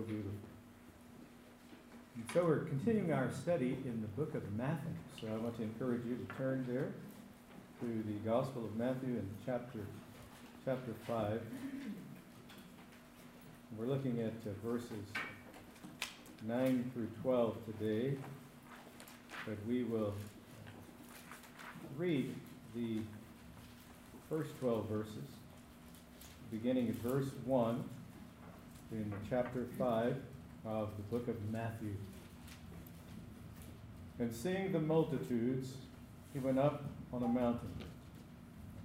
So beautiful. And so we're continuing our study in the book of Matthew. So I want to encourage you to turn there to the Gospel of Matthew in chapter chapter five. We're looking at uh, verses nine through twelve today, but we will read the first twelve verses beginning at verse 1 in chapter 5 of the book of Matthew. And seeing the multitudes, he went up on a mountain.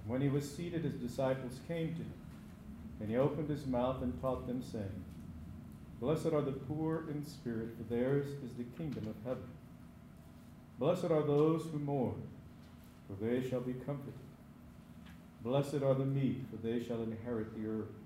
When he was seated, his disciples came to him, and he opened his mouth and taught them, saying, Blessed are the poor in spirit, for theirs is the kingdom of heaven. Blessed are those who mourn, for they shall be comforted. Blessed are the meek, for they shall inherit the earth.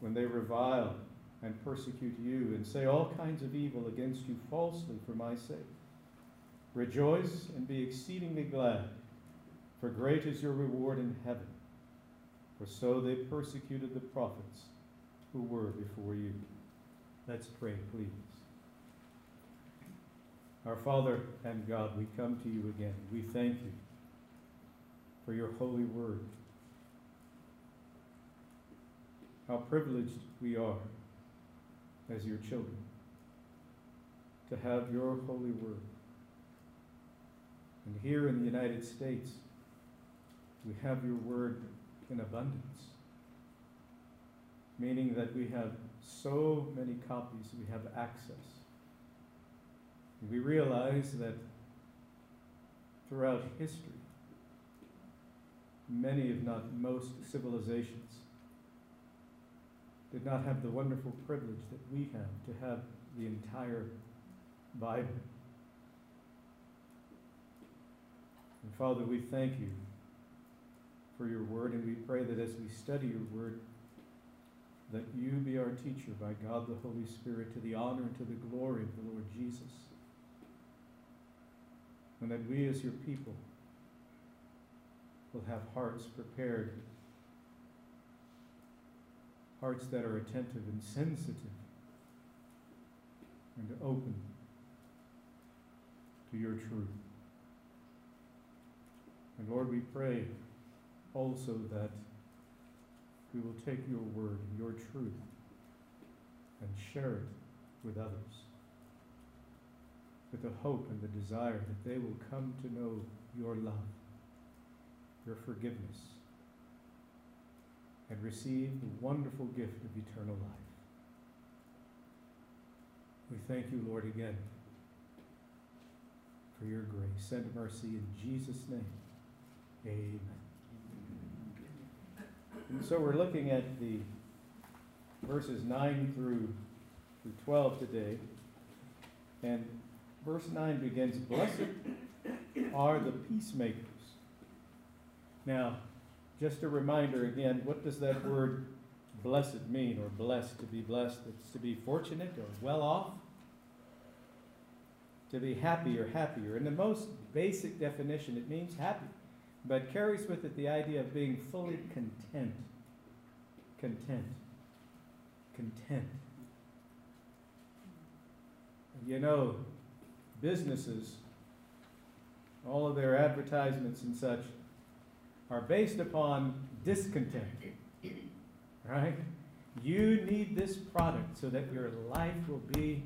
when they revile and persecute you and say all kinds of evil against you falsely for my sake. Rejoice and be exceedingly glad, for great is your reward in heaven. For so they persecuted the prophets who were before you. Let's pray, please. Our Father and God, we come to you again. We thank you for your holy word. How privileged we are as your children to have your holy word. And here in the United States, we have your word in abundance, meaning that we have so many copies, we have access. And we realize that throughout history, many, if not most, civilizations did not have the wonderful privilege that we have to have the entire Bible. And Father, we thank you for your word, and we pray that as we study your word, that you be our teacher by God the Holy Spirit to the honor and to the glory of the Lord Jesus. And that we as your people will have hearts prepared, hearts that are attentive and sensitive and open to your truth. And Lord, we pray also that we will take your word, your truth, and share it with others with the hope and the desire that they will come to know your love your forgiveness and receive the wonderful gift of eternal life. We thank you, Lord, again for your grace and mercy in Jesus' name. Amen. And so we're looking at the verses 9 through, through 12 today. And verse 9 begins Blessed are the peacemakers. Now, just a reminder again, what does that word blessed mean, or blessed, to be blessed? It's to be fortunate or well off, to be happy or happier. In the most basic definition, it means happy, but carries with it the idea of being fully content. Content. Content. You know, businesses, all of their advertisements and such, are based upon discontent. Right? You need this product so that your life will be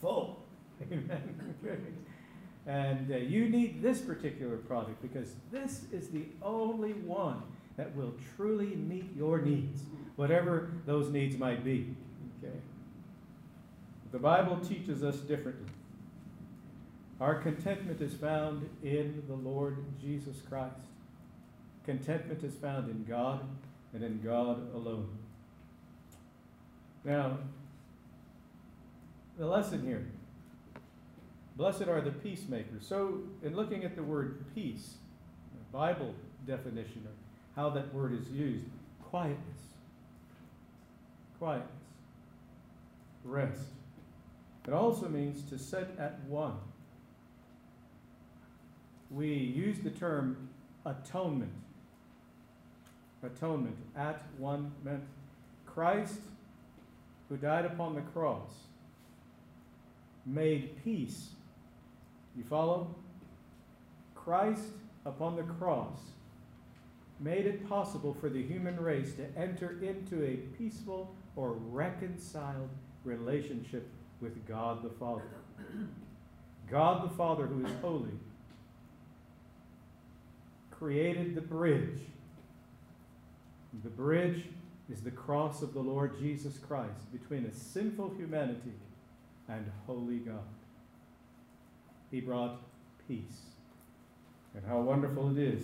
full. Amen. and uh, you need this particular product because this is the only one that will truly meet your needs, whatever those needs might be. Okay? The Bible teaches us differently. Our contentment is found in the Lord Jesus Christ. Contentment is found in God and in God alone. Now, the lesson here blessed are the peacemakers. So, in looking at the word peace, the Bible definition of how that word is used, quietness, quietness, rest. It also means to set at one. We use the term atonement atonement. At one meant Christ, who died upon the cross, made peace. You follow? Christ upon the cross made it possible for the human race to enter into a peaceful or reconciled relationship with God the Father. God the Father, who is holy, created the bridge the bridge is the cross of the Lord Jesus Christ between a sinful humanity and holy God. He brought peace. And how wonderful it is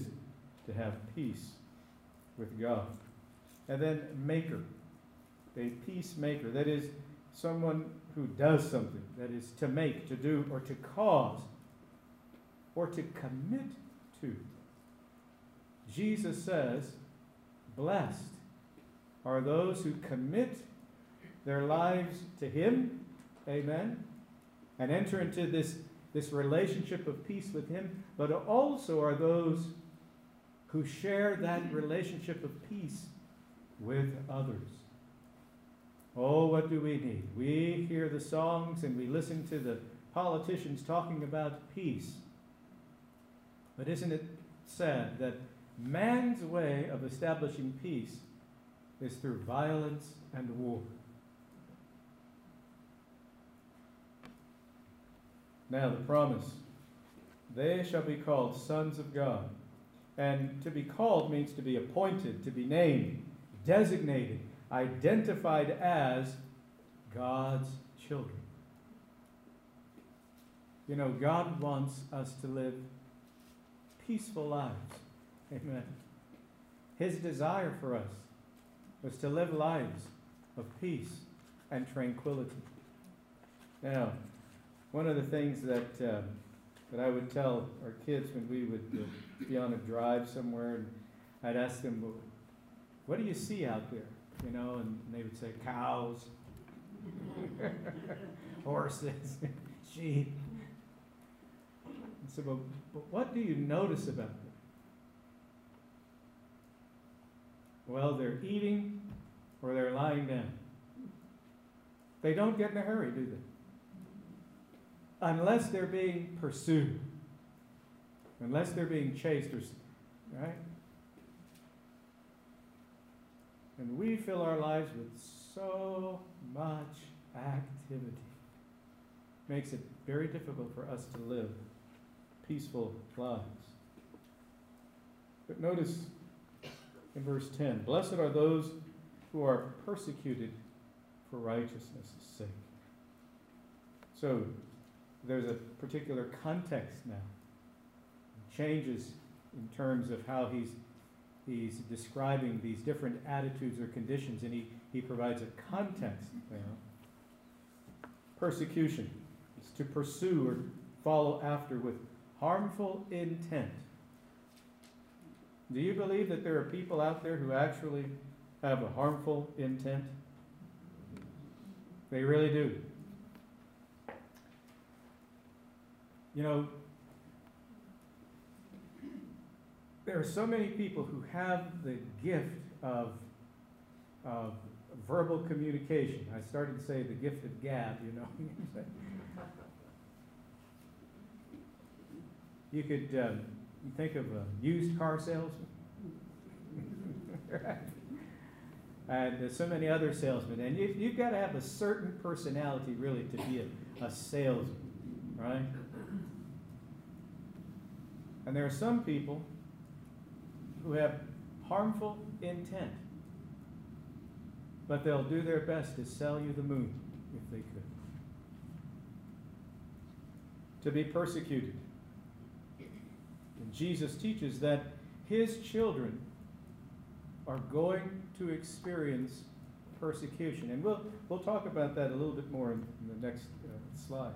to have peace with God. And then, maker, a peacemaker. That is, someone who does something. That is, to make, to do, or to cause, or to commit to. Jesus says, Blessed are those who commit their lives to Him, amen, and enter into this, this relationship of peace with Him, but also are those who share that relationship of peace with others. Oh, what do we need? We hear the songs and we listen to the politicians talking about peace. But isn't it sad that Man's way of establishing peace is through violence and war. Now, the promise they shall be called sons of God. And to be called means to be appointed, to be named, designated, identified as God's children. You know, God wants us to live peaceful lives. Amen. His desire for us was to live lives of peace and tranquility. Now, one of the things that uh, that I would tell our kids when we would uh, be on a drive somewhere, and I'd ask them, well, "What do you see out there?" You know, and they would say, "Cows, horses, sheep." I said, but, but what do you notice about? Well, they're eating or they're lying down. They don't get in a hurry, do they? Unless they're being pursued, unless they're being chased, or, right? And we fill our lives with so much activity. Makes it very difficult for us to live peaceful lives. But notice in verse 10 Blessed are those who are persecuted for righteousness' sake. So there's a particular context now changes in terms of how he's, he's describing these different attitudes or conditions, and he, he provides a context. You. Persecution is to pursue or follow after with harmful intent. Do you believe that there are people out there who actually have a harmful intent? They really do. You know, there are so many people who have the gift of, of verbal communication. I started to say the gift of gab, you know. you could um, think of a used car salesman. and there's so many other salesmen. And you, you've got to have a certain personality, really, to be a, a salesman, right? And there are some people who have harmful intent, but they'll do their best to sell you the moon if they could. To be persecuted. And Jesus teaches that his children are going to experience persecution. And we'll, we'll talk about that a little bit more in, in the next uh, slide.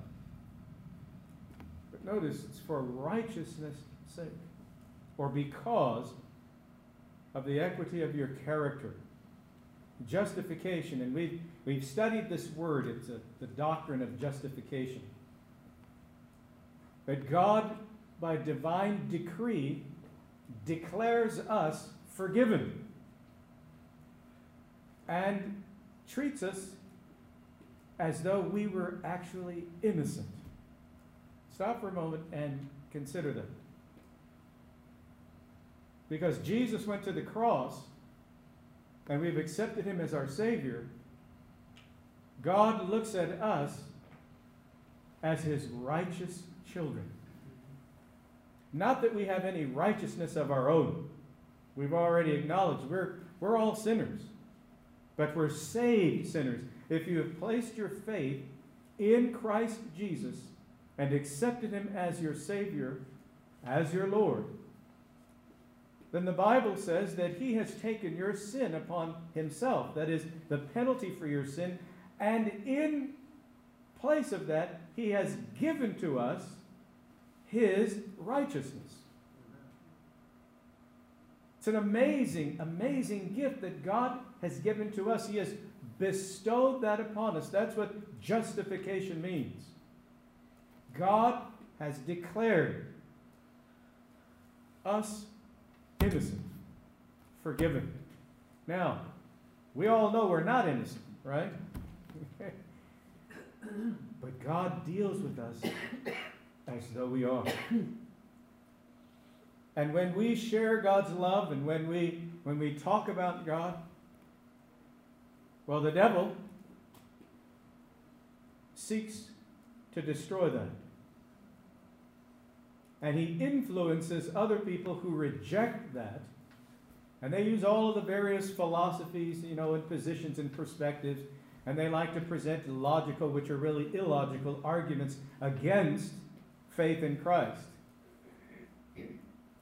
But notice it's for righteousness' sake, or because of the equity of your character. Justification, and we've, we've studied this word, it's a, the doctrine of justification. That God, by divine decree, declares us forgiven and treats us as though we were actually innocent. Stop for a moment and consider that. Because Jesus went to the cross and we've accepted him as our Savior, God looks at us as his righteous children. Not that we have any righteousness of our own. We've already acknowledged we're, we're all sinners, but we're saved sinners. If you have placed your faith in Christ Jesus and accepted him as your Savior, as your Lord, then the Bible says that he has taken your sin upon himself. That is, the penalty for your sin. And in place of that, he has given to us his righteousness. It's an amazing, amazing gift that God has given to us. He has bestowed that upon us. That's what justification means. God has declared us innocent, forgiven. Now, we all know we're not innocent, right? but God deals with us as though we are. And when we share God's love and when we when we talk about God, well the devil seeks to destroy that. And he influences other people who reject that. And they use all of the various philosophies, you know, and positions and perspectives. And they like to present logical, which are really illogical, arguments against faith in Christ.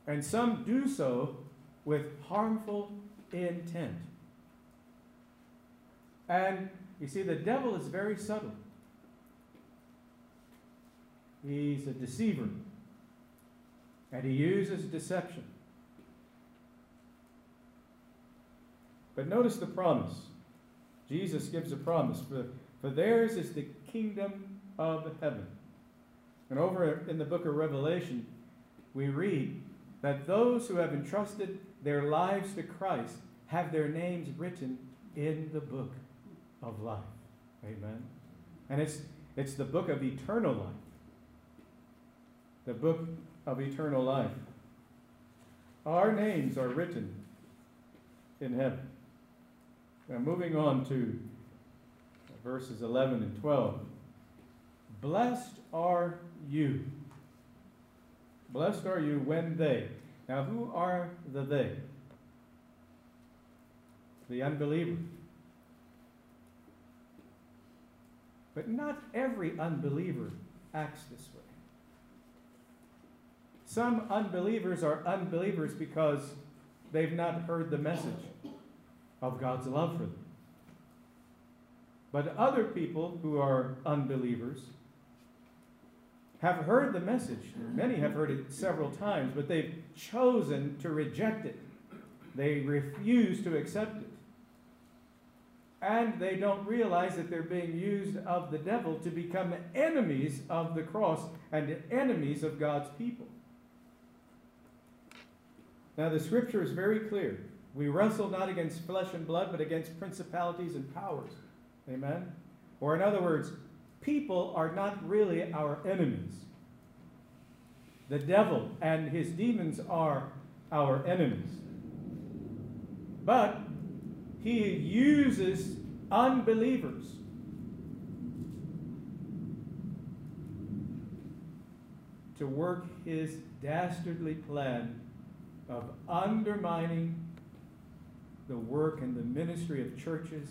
And some do so with harmful intent. And you see, the devil is very subtle. He's a deceiver. And he uses deception. But notice the promise. Jesus gives a promise. For, for theirs is the kingdom of heaven. And over in the book of Revelation, we read that those who have entrusted their lives to Christ have their names written in the book of life. Amen. And it's, it's the book of eternal life. The book of eternal life. Our names are written in heaven. Now, moving on to verses 11 and 12. Blessed are you. Blessed are you when they. Now, who are the they? The unbeliever. But not every unbeliever acts this way. some unbelievers are unbelievers because they've not heard the message of God's love for them. But other people who are unbelievers have heard the message. Many have heard it several times, but they've chosen to reject it. They refuse to accept it. And they don't realize that they're being used of the devil to become enemies of the cross and enemies of God's people. Now, the scripture is very clear. We wrestle not against flesh and blood, but against principalities and powers. Amen? Or, in other words, people are not really our enemies. The devil and his demons are our enemies. But he uses unbelievers to work his dastardly plan of undermining the work and the ministry of churches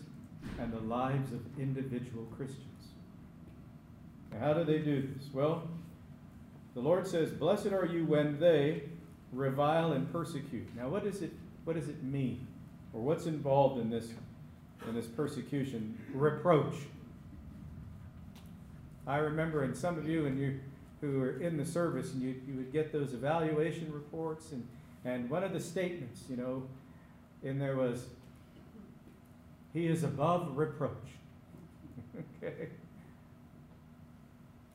and the lives of individual Christians. Now, how do they do this? Well, the Lord says, Blessed are you when they revile and persecute. Now, what, is it, what does it mean? Or what's involved in this, in this persecution? Reproach. I remember, and some of you, and you who were in the service, and you, you would get those evaluation reports, and, and one of the statements, you know, in there was, He is above reproach. okay?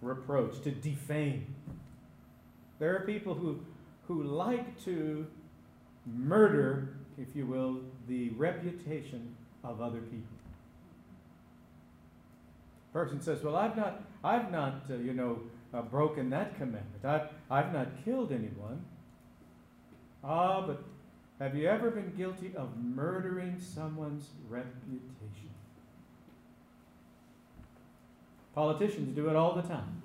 Reproach, to defame. There are people who, who like to murder, if you will, the reputation of other people. Person says, "Well, I've not, I've not, uh, you know, uh, broken that commandment. I've, I've not killed anyone." Ah, but have you ever been guilty of murdering someone's reputation? Politicians do it all the time.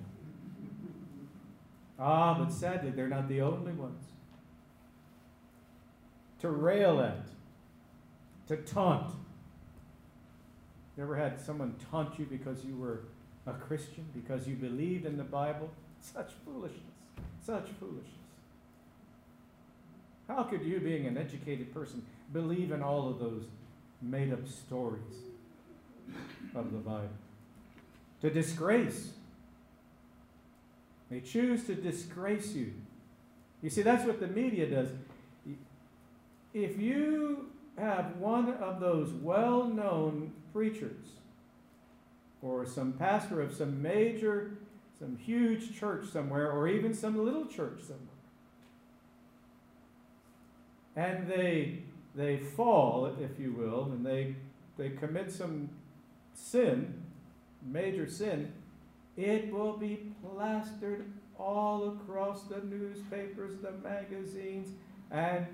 Ah, but sadly, they're not the only ones. To rail at, to taunt. You ever had someone taunt you because you were a Christian, because you believed in the Bible? Such foolishness. Such foolishness. How could you, being an educated person, believe in all of those made up stories of the Bible? To disgrace. They choose to disgrace you. You see, that's what the media does. If you have one of those well known preachers or some pastor of some major, some huge church somewhere, or even some little church somewhere, and they they fall, if you will, and they they commit some sin, major sin, it will be plastered all across the newspapers, the magazines, and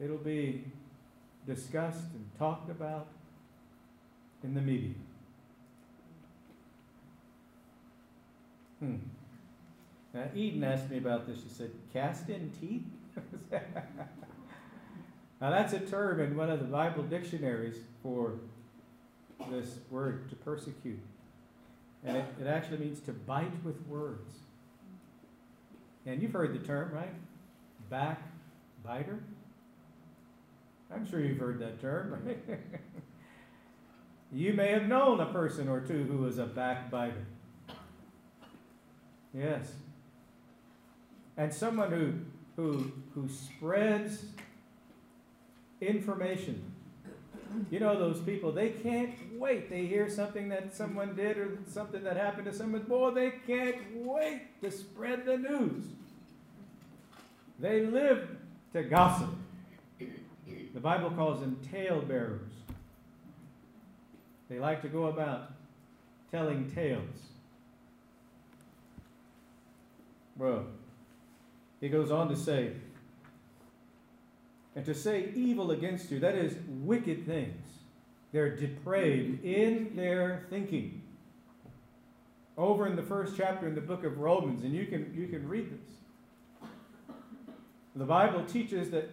it'll be discussed and talked about in the media. Hmm. Now, Eden asked me about this. She said, cast in teeth? Now, that's a term in one of the Bible dictionaries for this word to persecute. And it, it actually means to bite with words. And you've heard the term, right? Backbiter. I'm sure you've heard that term, you may have known a person or two who was a backbiter. Yes. And someone who, who, who spreads information. You know those people, they can't wait. They hear something that someone did or something that happened to someone. Boy, they can't wait to spread the news. They live to gossip. The Bible calls them talebearers. They like to go about telling tales. Well, he goes on to say, and to say evil against you, that is wicked things. They're depraved in their thinking. Over in the first chapter in the book of Romans, and you can, you can read this. The Bible teaches that,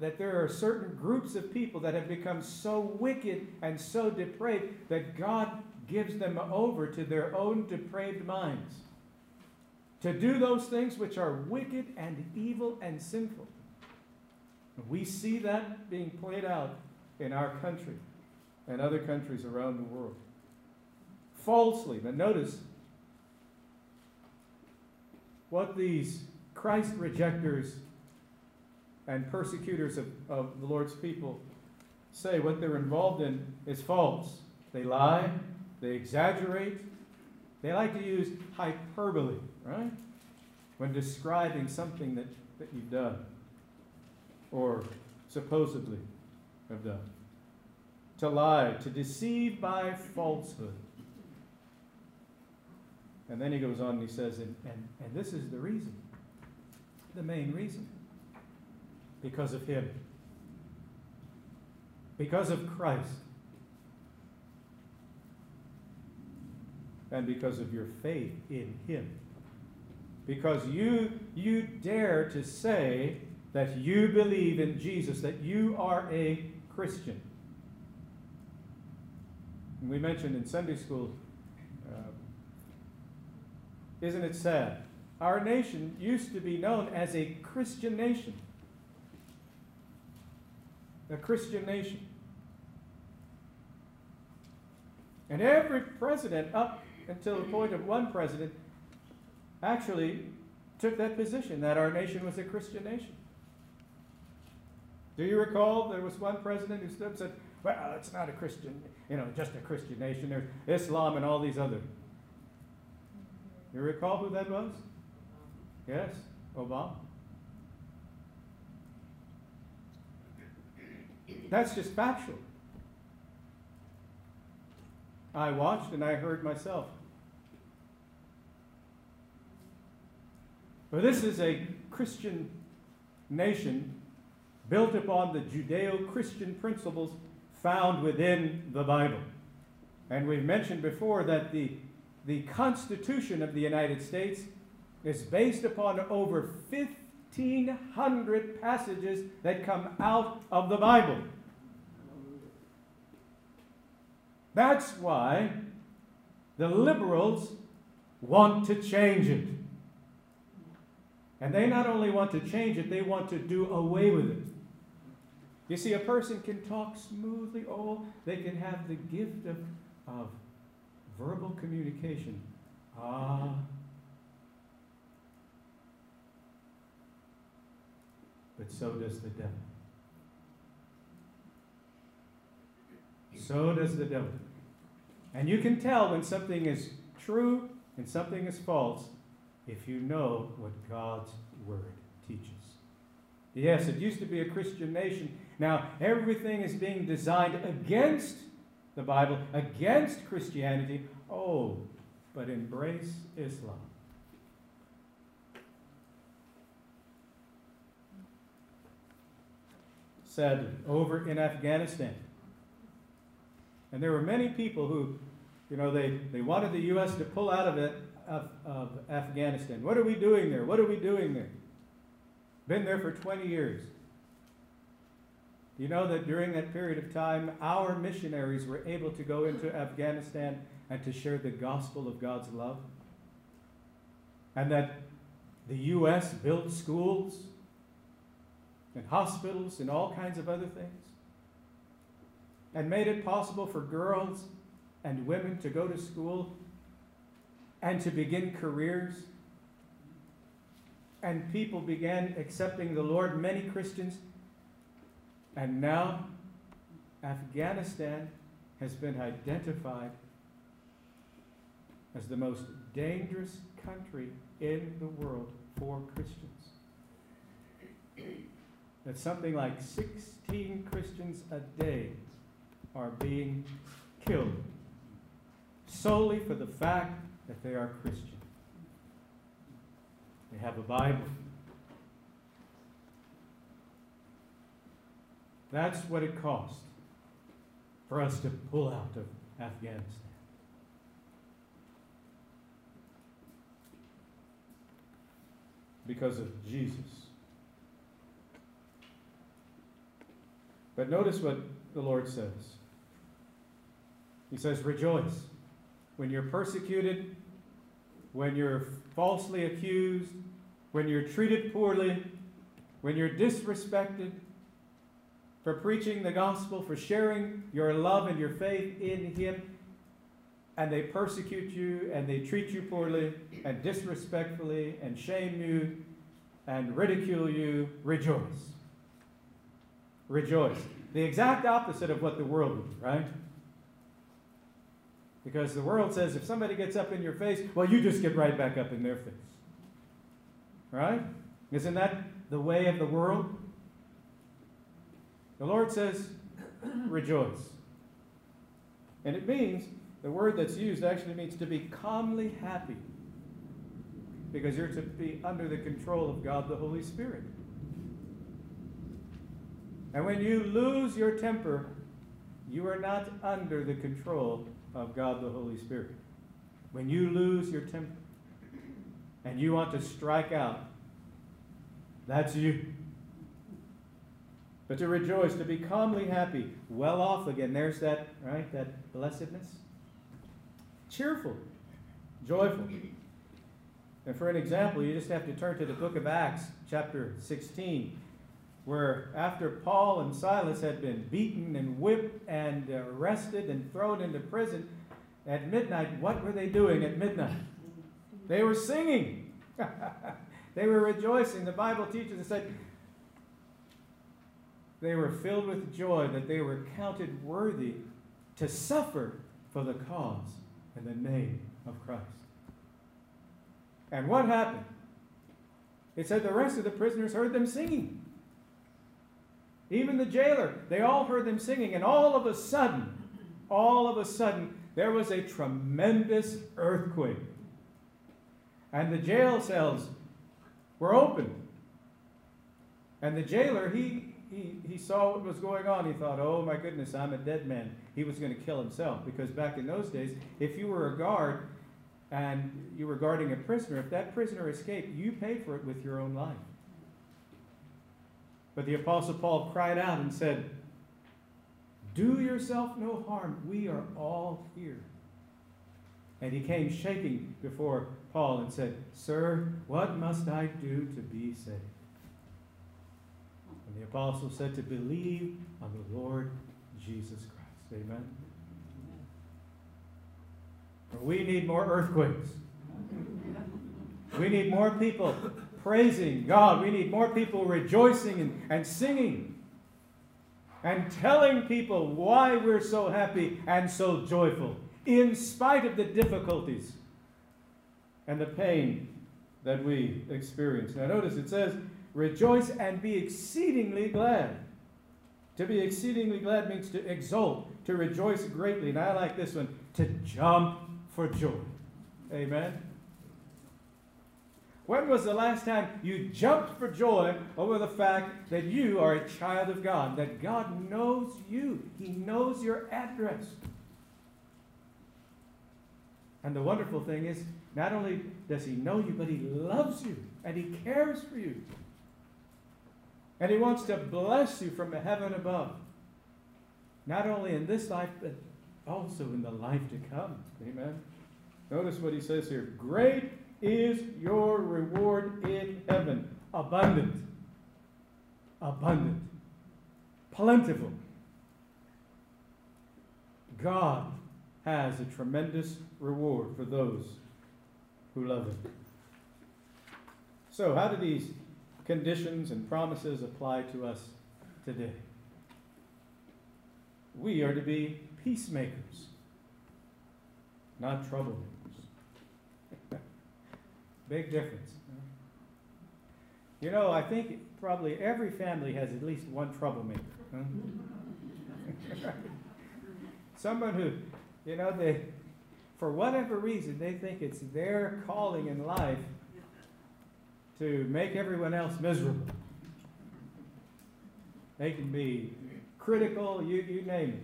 that there are certain groups of people that have become so wicked and so depraved that God gives them over to their own depraved minds to do those things which are wicked and evil and sinful. We see that being played out in our country and other countries around the world. Falsely. But notice what these Christ rejectors and persecutors of, of the Lord's people say, what they're involved in is false. They lie, they exaggerate, they like to use hyperbole, right? When describing something that, that you've done or supposedly have done. To lie, to deceive by falsehood. And then he goes on and he says, and, and, and this is the reason, the main reason. Because of him. Because of Christ. and because of your faith in him. Because you, you dare to say that you believe in Jesus, that you are a Christian. And we mentioned in Sunday school, uh, isn't it sad? Our nation used to be known as a Christian nation. A Christian nation. And every president up until the point of one president actually took that position that our nation was a Christian nation. Do you recall there was one president who stood and said, well, it's not a Christian, you know, just a Christian nation. There's Islam and all these other. You recall who that was? Yes, Obama. That's just factual. I watched and I heard myself. For this is a Christian nation built upon the Judeo Christian principles found within the Bible. And we've mentioned before that the, the Constitution of the United States is based upon over 1,500 passages that come out of the Bible. That's why the liberals want to change it. And they not only want to change it, they want to do away with it. You see, a person can talk smoothly, oh, they can have the gift of, of verbal communication. Ah. But so does the devil. So does the devil. And you can tell when something is true and something is false if you know what God's Word teaches. Yes, it used to be a Christian nation. Now everything is being designed against the Bible, against Christianity. Oh, but embrace Islam. Sadly, over in Afghanistan, and there were many people who, you know, they, they wanted the U.S. to pull out of it, of, of Afghanistan. What are we doing there? What are we doing there? Been there for 20 years. You know that during that period of time, our missionaries were able to go into Afghanistan and to share the gospel of God's love? And that the U.S. built schools and hospitals and all kinds of other things? and made it possible for girls and women to go to school and to begin careers. And people began accepting the Lord, many Christians. And now Afghanistan has been identified as the most dangerous country in the world for Christians. That something like 16 Christians a day are being killed solely for the fact that they are Christian. They have a Bible. That's what it cost for us to pull out of Afghanistan. Because of Jesus. But notice what the Lord says. He says, Rejoice when you're persecuted when you're falsely accused, when you're treated poorly, when you're disrespected for preaching the gospel, for sharing your love and your faith in Him, and they persecute you and they treat you poorly and disrespectfully and shame you and ridicule you, rejoice. Rejoice. The exact opposite of what the world would do, right? Because the world says if somebody gets up in your face, well, you just get right back up in their face. Right? Isn't that the way of the world? The Lord says, rejoice. And it means, the word that's used actually means to be calmly happy. Because you're to be under the control of God the Holy Spirit. And when you lose your temper, you are not under the control of God the Holy Spirit. When you lose your temper and you want to strike out, that's you. But to rejoice, to be calmly happy, well off again. There's that, right? That blessedness. Cheerful, joyful. And for an example, you just have to turn to the book of Acts, chapter 16, where after Paul and Silas had been beaten and whipped and uh, arrested and thrown into prison at midnight, what were they doing at midnight? They were singing. they were rejoicing. The Bible teaches us that they were filled with joy that they were counted worthy to suffer for the cause and the name of Christ. And what happened? It said the rest of the prisoners heard them singing. Even the jailer, they all heard them singing, and all of a sudden, all of a sudden, there was a tremendous earthquake. And the jail cells were open. And the jailer, he, he, he saw what was going on. He thought, oh my goodness, I'm a dead man. He was going to kill himself. Because back in those days, if you were a guard and you were guarding a prisoner, if that prisoner escaped, you paid for it with your own life. But the Apostle Paul cried out and said, Do yourself no harm. We are all here. And he came shaking before Paul and said, Sir, what must I do to be saved? And the apostle said, To believe on the Lord Jesus Christ. Amen. We need more earthquakes. We need more people praising God. We need more people rejoicing and, and singing and telling people why we're so happy and so joyful in spite of the difficulties and the pain that we experience. Now, notice it says, rejoice and be exceedingly glad. To be exceedingly glad means to exult, to rejoice greatly. And I like this one, to jump for joy. Amen. When was the last time you jumped for joy over the fact that you are a child of God, that God knows you? He knows your address. And the wonderful thing is, not only does He know you, but He loves you and He cares for you. And He wants to bless you from heaven above. Not only in this life, but also in the life to come. Amen. Notice what He says here Great is your reward in heaven. Abundant. Abundant. Plentiful. God has a tremendous reward for those who love Him. So, how do these conditions and promises apply to us today? We are to be peacemakers, not troublemakers. Big difference. You know, I think probably every family has at least one troublemaker. Huh? Someone who, you know, they, for whatever reason, they think it's their calling in life to make everyone else miserable. They can be critical, you, you name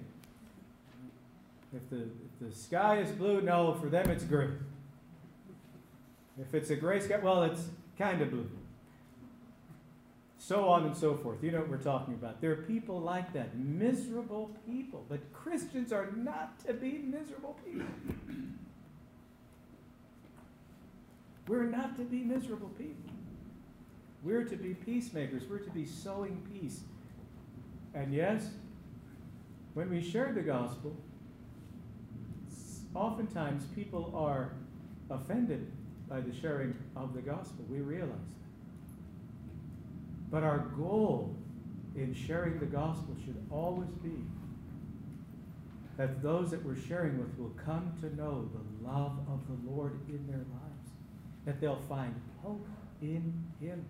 it. If the, if the sky is blue, no, for them it's gray. If it's a gray sky, well, it's kind of blue. So on and so forth. You know what we're talking about. There are people like that, miserable people. But Christians are not to be miserable people. We're not to be miserable people. We're to be peacemakers. We're to be sowing peace. And yes, when we share the gospel, oftentimes people are offended by the sharing of the gospel. We realize that. But our goal in sharing the gospel should always be that those that we're sharing with will come to know the love of the Lord in their lives, that they'll find hope in Him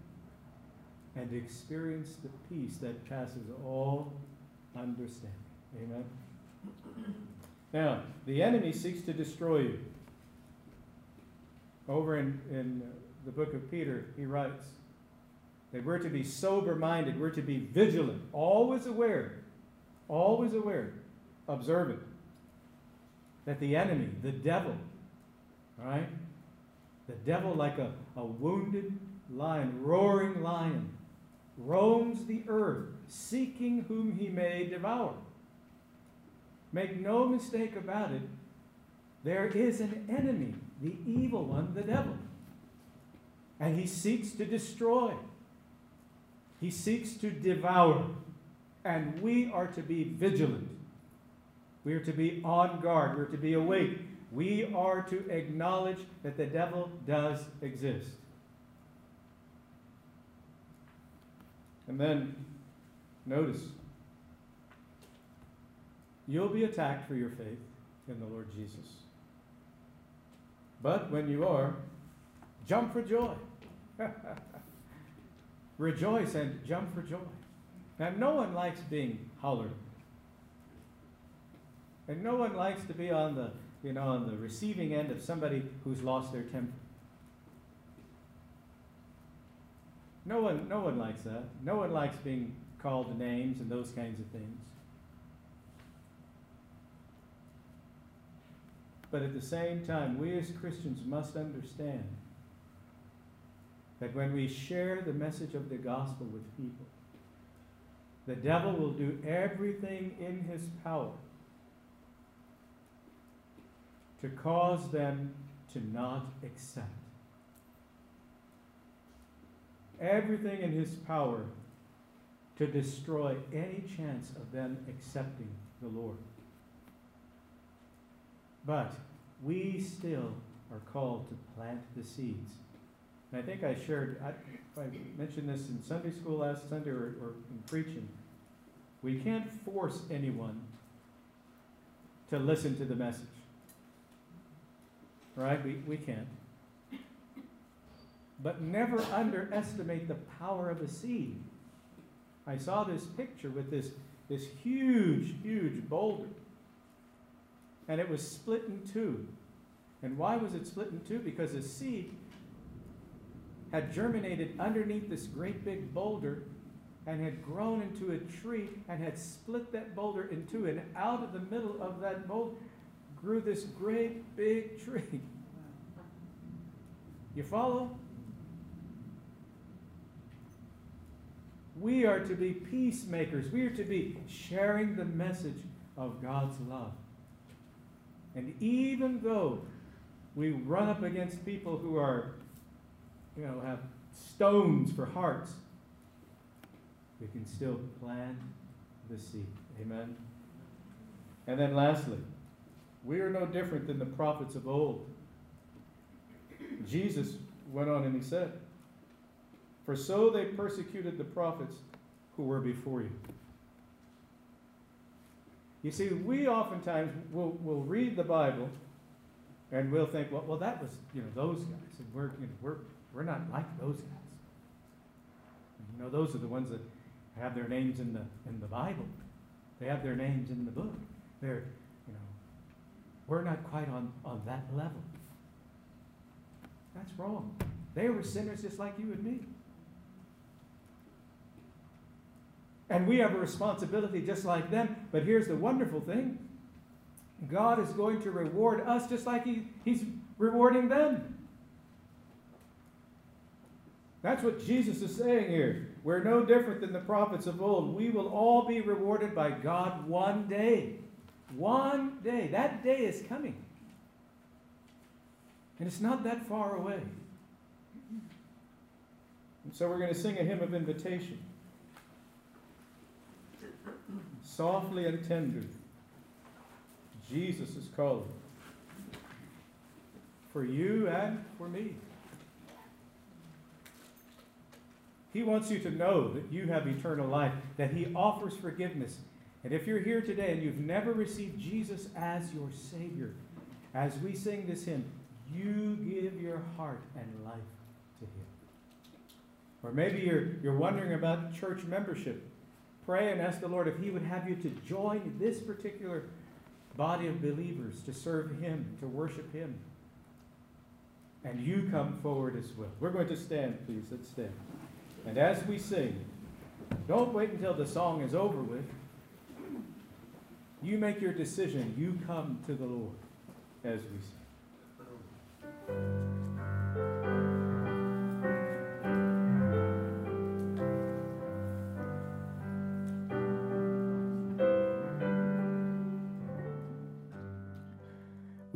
and experience the peace that passes all understanding. Amen. Now, the enemy seeks to destroy you. Over in, in the book of Peter, he writes that we're to be sober minded, we're to be vigilant, always aware, always aware, observant that the enemy, the devil, right? The devil, like a, a wounded lion, roaring lion, roams the earth, seeking whom he may devour. Make no mistake about it, there is an enemy, the evil one, the devil. And he seeks to destroy, he seeks to devour. And we are to be vigilant. We are to be on guard. We're to be awake. We are to acknowledge that the devil does exist. And then, notice You'll be attacked for your faith in the Lord Jesus. But when you are, jump for joy. Rejoice and jump for joy. Now, no one likes being hollered. And no one likes to be on the, you know, on the receiving end of somebody who's lost their temper. No one, no one likes that. No one likes being called names and those kinds of things. But at the same time, we as Christians must understand that when we share the message of the gospel with people, the devil will do everything in his power to cause them to not accept. Everything in his power to destroy any chance of them accepting the Lord. But we still are called to plant the seeds. And I think I shared, I, I mentioned this in Sunday school last Sunday or, or in preaching. We can't force anyone to listen to the message. Right? We, we can't. But never underestimate the power of a seed. I saw this picture with this, this huge, huge boulder and it was split in two. And why was it split in two? Because a seed had germinated underneath this great big boulder and had grown into a tree and had split that boulder in two. And out of the middle of that boulder grew this great big tree. You follow? We are to be peacemakers. We are to be sharing the message of God's love. And even though we run up against people who are, you know, have stones for hearts, we can still plant the seed. Amen. And then lastly, we are no different than the prophets of old. Jesus went on and he said, For so they persecuted the prophets who were before you. You see, we oftentimes will, will read the Bible and we'll think, well, well, that was, you know, those guys. And we're, you know, we're, we're not like those guys. You know, those are the ones that have their names in the, in the Bible. They have their names in the book. They're, you know, we're not quite on, on that level. That's wrong. They were sinners just like you and me. And we have a responsibility just like them. But here's the wonderful thing God is going to reward us just like he, He's rewarding them. That's what Jesus is saying here. We're no different than the prophets of old. We will all be rewarded by God one day. One day. That day is coming. And it's not that far away. And so we're going to sing a hymn of invitation. Softly and tenderly, Jesus is calling for you and for me. He wants you to know that you have eternal life, that He offers forgiveness. And if you're here today and you've never received Jesus as your Savior, as we sing this hymn, you give your heart and life to Him. Or maybe you're, you're wondering about church membership. Pray and ask the Lord if He would have you to join this particular body of believers to serve Him, to worship Him. And you come forward as well. We're going to stand, please. Let's stand. And as we sing, don't wait until the song is over with. You make your decision. You come to the Lord as we sing.